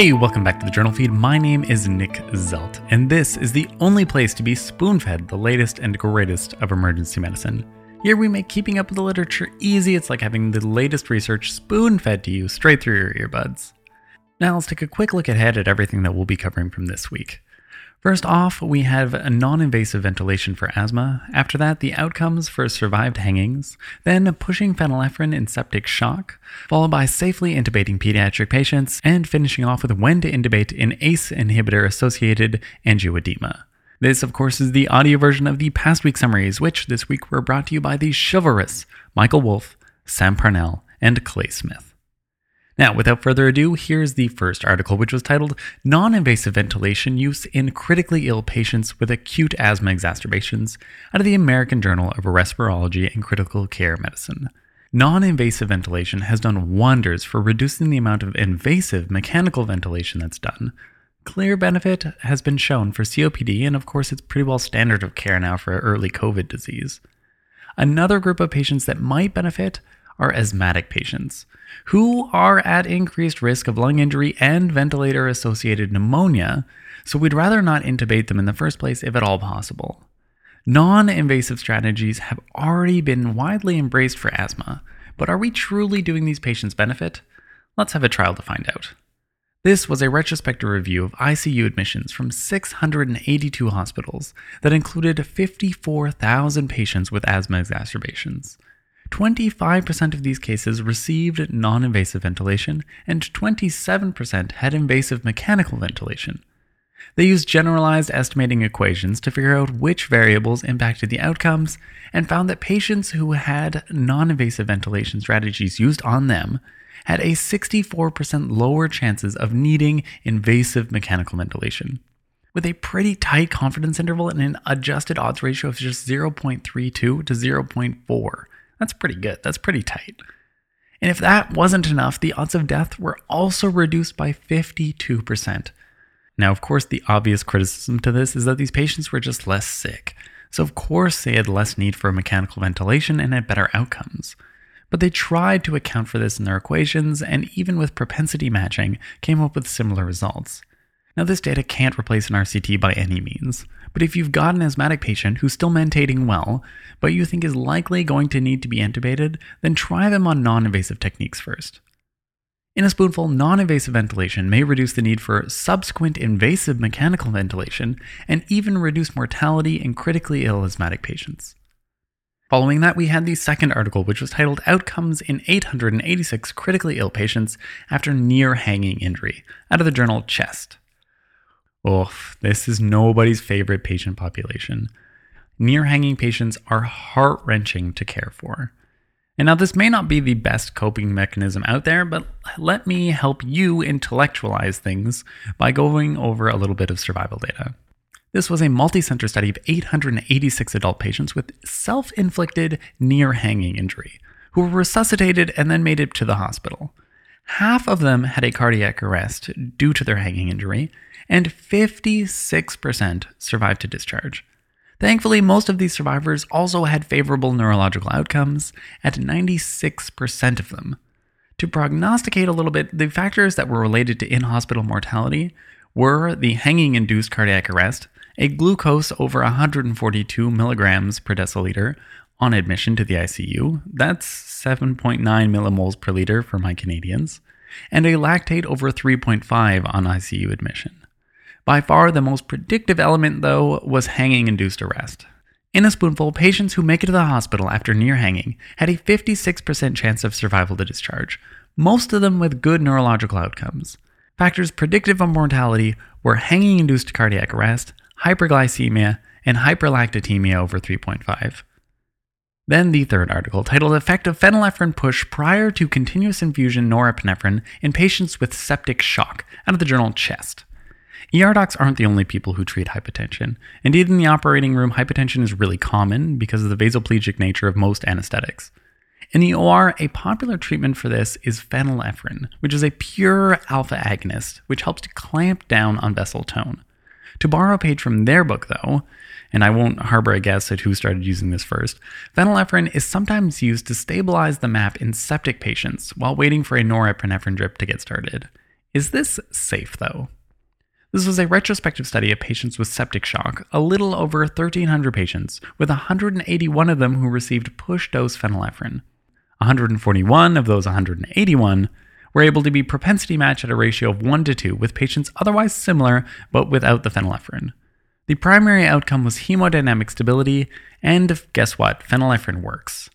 Hey, welcome back to the journal feed. My name is Nick Zelt, and this is the only place to be spoon fed the latest and greatest of emergency medicine. Here we make keeping up with the literature easy. It's like having the latest research spoon fed to you straight through your earbuds. Now let's take a quick look ahead at everything that we'll be covering from this week. First off, we have a non invasive ventilation for asthma. After that, the outcomes for survived hangings. Then, pushing phenylephrine in septic shock, followed by safely intubating pediatric patients, and finishing off with when to intubate in ACE inhibitor associated angioedema. This, of course, is the audio version of the past week summaries, which this week were brought to you by the chivalrous Michael Wolff, Sam Parnell, and Clay Smith. Now, without further ado, here's the first article, which was titled Non Invasive Ventilation Use in Critically Ill Patients with Acute Asthma Exacerbations out of the American Journal of Respirology and Critical Care Medicine. Non invasive ventilation has done wonders for reducing the amount of invasive mechanical ventilation that's done. Clear benefit has been shown for COPD, and of course, it's pretty well standard of care now for early COVID disease. Another group of patients that might benefit are asthmatic patients who are at increased risk of lung injury and ventilator associated pneumonia, so we'd rather not intubate them in the first place if at all possible. Non invasive strategies have already been widely embraced for asthma, but are we truly doing these patients benefit? Let's have a trial to find out. This was a retrospective review of ICU admissions from 682 hospitals that included 54,000 patients with asthma exacerbations. 25% of these cases received non invasive ventilation, and 27% had invasive mechanical ventilation. They used generalized estimating equations to figure out which variables impacted the outcomes and found that patients who had non invasive ventilation strategies used on them had a 64% lower chances of needing invasive mechanical ventilation. With a pretty tight confidence interval and an adjusted odds ratio of just 0.32 to 0.4, that's pretty good. That's pretty tight. And if that wasn't enough, the odds of death were also reduced by 52%. Now, of course, the obvious criticism to this is that these patients were just less sick. So, of course, they had less need for mechanical ventilation and had better outcomes. But they tried to account for this in their equations, and even with propensity matching, came up with similar results. Now, this data can't replace an RCT by any means, but if you've got an asthmatic patient who's still maintaining well, but you think is likely going to need to be intubated, then try them on non invasive techniques first. In a spoonful, non invasive ventilation may reduce the need for subsequent invasive mechanical ventilation and even reduce mortality in critically ill asthmatic patients. Following that, we had the second article, which was titled Outcomes in 886 Critically Ill Patients After Near Hanging Injury, out of the journal Chest. Oh, this is nobody's favorite patient population. Near hanging patients are heart wrenching to care for. And now, this may not be the best coping mechanism out there, but let me help you intellectualize things by going over a little bit of survival data. This was a multi center study of 886 adult patients with self inflicted near hanging injury who were resuscitated and then made it to the hospital. Half of them had a cardiac arrest due to their hanging injury, and 56% survived to discharge. Thankfully, most of these survivors also had favorable neurological outcomes at 96% of them. To prognosticate a little bit, the factors that were related to in hospital mortality were the hanging induced cardiac arrest, a glucose over 142 milligrams per deciliter on admission to the ICU, that's 7.9 millimoles per liter for my Canadians, and a lactate over 3.5 on ICU admission. By far the most predictive element, though, was hanging induced arrest. In a spoonful, patients who make it to the hospital after near hanging had a 56% chance of survival to discharge, most of them with good neurological outcomes. Factors predictive of mortality were hanging induced cardiac arrest, hyperglycemia, and hyperlactatemia over 3.5. Then the third article, titled Effect of Phenylephrine Push Prior to Continuous Infusion Norepinephrine in Patients with Septic Shock, out of the journal Chest. ER docs aren't the only people who treat hypotension. Indeed, in the operating room, hypotension is really common because of the vasoplegic nature of most anesthetics. In the OR, a popular treatment for this is phenylephrine, which is a pure alpha agonist, which helps to clamp down on vessel tone. To borrow a page from their book, though, and I won't harbor a guess at who started using this first, phenylephrine is sometimes used to stabilize the map in septic patients while waiting for a norepinephrine drip to get started. Is this safe, though? This was a retrospective study of patients with septic shock, a little over 1,300 patients, with 181 of them who received push dose phenylephrine. 141 of those 181 were able to be propensity matched at a ratio of 1 to 2 with patients otherwise similar but without the phenylephrine. The primary outcome was hemodynamic stability, and guess what? Phenylephrine works.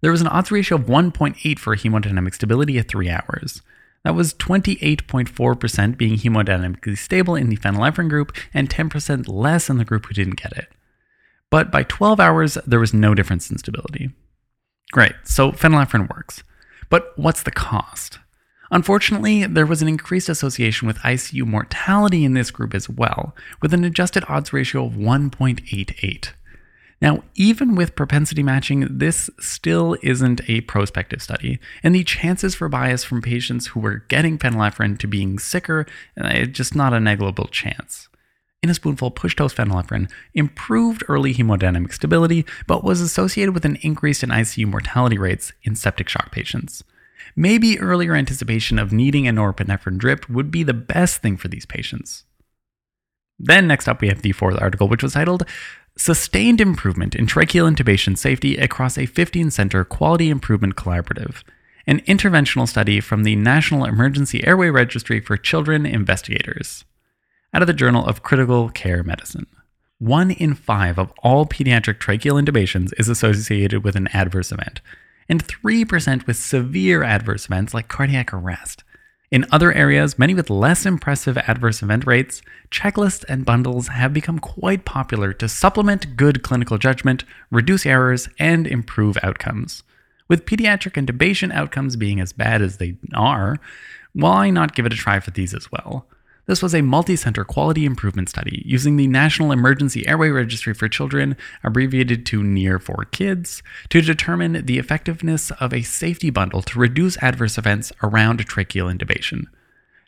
There was an odds ratio of 1.8 for hemodynamic stability at 3 hours. That was 28.4% being hemodynamically stable in the phenylephrine group and 10% less in the group who didn't get it. But by 12 hours, there was no difference in stability. Great, so phenylephrine works. But what's the cost? Unfortunately, there was an increased association with ICU mortality in this group as well, with an adjusted odds ratio of 1.88. Now, even with propensity matching, this still isn't a prospective study, and the chances for bias from patients who were getting phenylephrine to being sicker uh, just not a negligible chance. In a spoonful, push dose phenylephrine improved early hemodynamic stability, but was associated with an increase in ICU mortality rates in septic shock patients. Maybe earlier anticipation of needing a norepinephrine drip would be the best thing for these patients. Then, next up, we have the fourth article, which was titled Sustained Improvement in Tracheal Intubation Safety Across a 15 Center Quality Improvement Collaborative, an interventional study from the National Emergency Airway Registry for Children Investigators, out of the Journal of Critical Care Medicine. One in five of all pediatric tracheal intubations is associated with an adverse event, and 3% with severe adverse events like cardiac arrest. In other areas, many with less impressive adverse event rates, checklists and bundles have become quite popular to supplement good clinical judgment, reduce errors, and improve outcomes. With pediatric intubation outcomes being as bad as they are, why not give it a try for these as well? This was a multi center quality improvement study using the National Emergency Airway Registry for Children, abbreviated to NEAR for Kids, to determine the effectiveness of a safety bundle to reduce adverse events around tracheal intubation.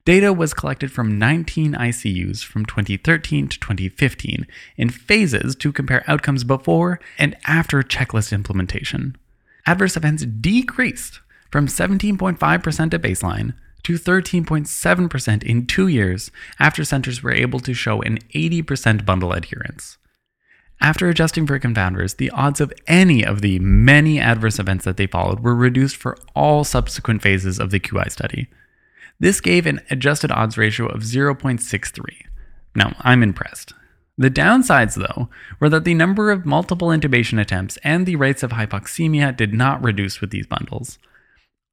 Data was collected from 19 ICUs from 2013 to 2015 in phases to compare outcomes before and after checklist implementation. Adverse events decreased from 17.5% at baseline to 13.7% in two years after centers were able to show an 80% bundle adherence. After adjusting for confounders, the odds of any of the many adverse events that they followed were reduced for all subsequent phases of the QI study. This gave an adjusted odds ratio of 0.63. Now, I'm impressed. The downsides, though, were that the number of multiple intubation attempts and the rates of hypoxemia did not reduce with these bundles.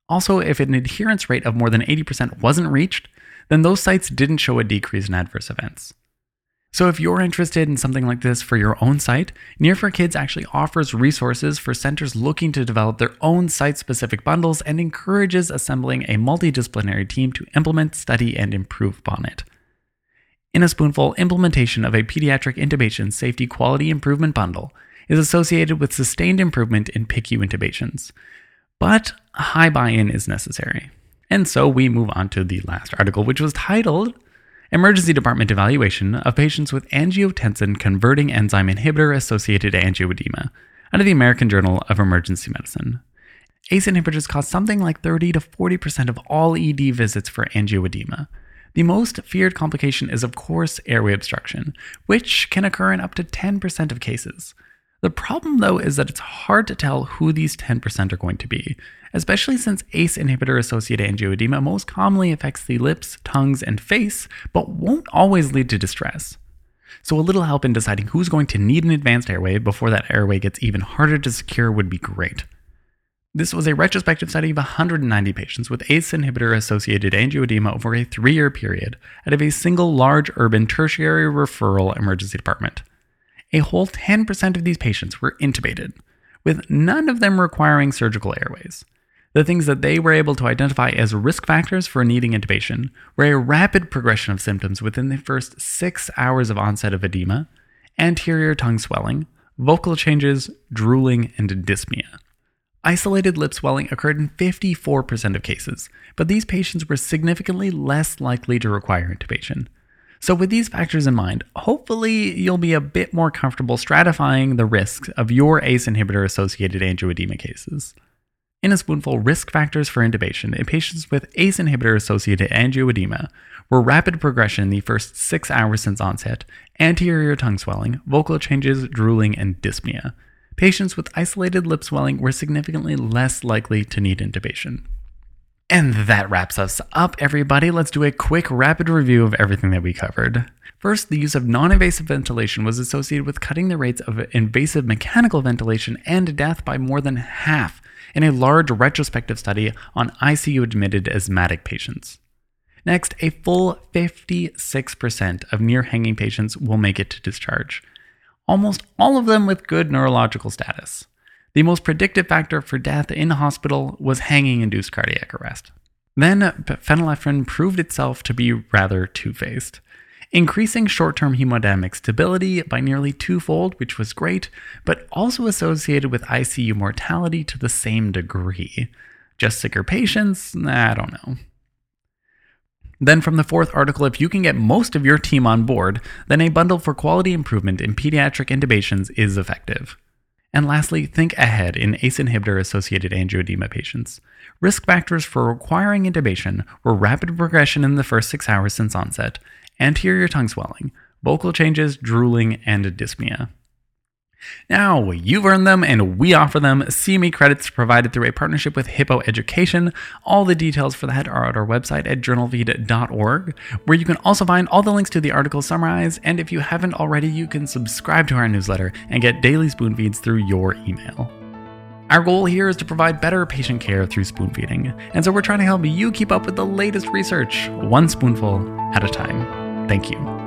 Also, if an adherence rate of more than 80% wasn't reached, then those sites didn't show a decrease in adverse events. So, if you're interested in something like this for your own site, Near for Kids actually offers resources for centers looking to develop their own site specific bundles and encourages assembling a multidisciplinary team to implement, study, and improve upon it. In a spoonful, implementation of a pediatric intubation safety quality improvement bundle is associated with sustained improvement in PICU intubations, but high buy in is necessary. And so we move on to the last article, which was titled Emergency Department Evaluation of Patients with Angiotensin Converting Enzyme Inhibitor Associated Angioedema, of the American Journal of Emergency Medicine. ACE inhibitors cause something like 30 to 40% of all ED visits for angioedema. The most feared complication is, of course, airway obstruction, which can occur in up to 10% of cases. The problem, though, is that it's hard to tell who these 10% are going to be, especially since ACE inhibitor associated angioedema most commonly affects the lips, tongues, and face, but won't always lead to distress. So, a little help in deciding who's going to need an advanced airway before that airway gets even harder to secure would be great. This was a retrospective study of 190 patients with ACE inhibitor associated angioedema over a three year period out of a single large urban tertiary referral emergency department a whole 10% of these patients were intubated, with none of them requiring surgical airways. The things that they were able to identify as risk factors for needing intubation were a rapid progression of symptoms within the first six hours of onset of edema, anterior tongue swelling, vocal changes, drooling, and dyspnea. Isolated lip swelling occurred in 54% of cases, but these patients were significantly less likely to require intubation, so, with these factors in mind, hopefully you'll be a bit more comfortable stratifying the risks of your ACE inhibitor associated angioedema cases. In a spoonful, risk factors for intubation in patients with ACE inhibitor associated angioedema were rapid progression in the first six hours since onset, anterior tongue swelling, vocal changes, drooling, and dyspnea. Patients with isolated lip swelling were significantly less likely to need intubation. And that wraps us up, everybody. Let's do a quick rapid review of everything that we covered. First, the use of non invasive ventilation was associated with cutting the rates of invasive mechanical ventilation and death by more than half in a large retrospective study on ICU admitted asthmatic patients. Next, a full 56% of near hanging patients will make it to discharge, almost all of them with good neurological status. The most predictive factor for death in hospital was hanging induced cardiac arrest. Then, phenylephrine proved itself to be rather two faced increasing short term hemodynamic stability by nearly twofold, which was great, but also associated with ICU mortality to the same degree. Just sicker patients? I don't know. Then, from the fourth article, if you can get most of your team on board, then a bundle for quality improvement in pediatric intubations is effective. And lastly, think ahead in ACE inhibitor associated angioedema patients. Risk factors for requiring intubation were rapid progression in the first six hours since onset, anterior tongue swelling, vocal changes, drooling, and dyspnea. Now, you've earned them and we offer them. CME credits provided through a partnership with Hippo Education. All the details for that are at our website at journalfeed.org, where you can also find all the links to the article summarized. And if you haven't already, you can subscribe to our newsletter and get daily spoon feeds through your email. Our goal here is to provide better patient care through spoon feeding, and so we're trying to help you keep up with the latest research, one spoonful at a time. Thank you.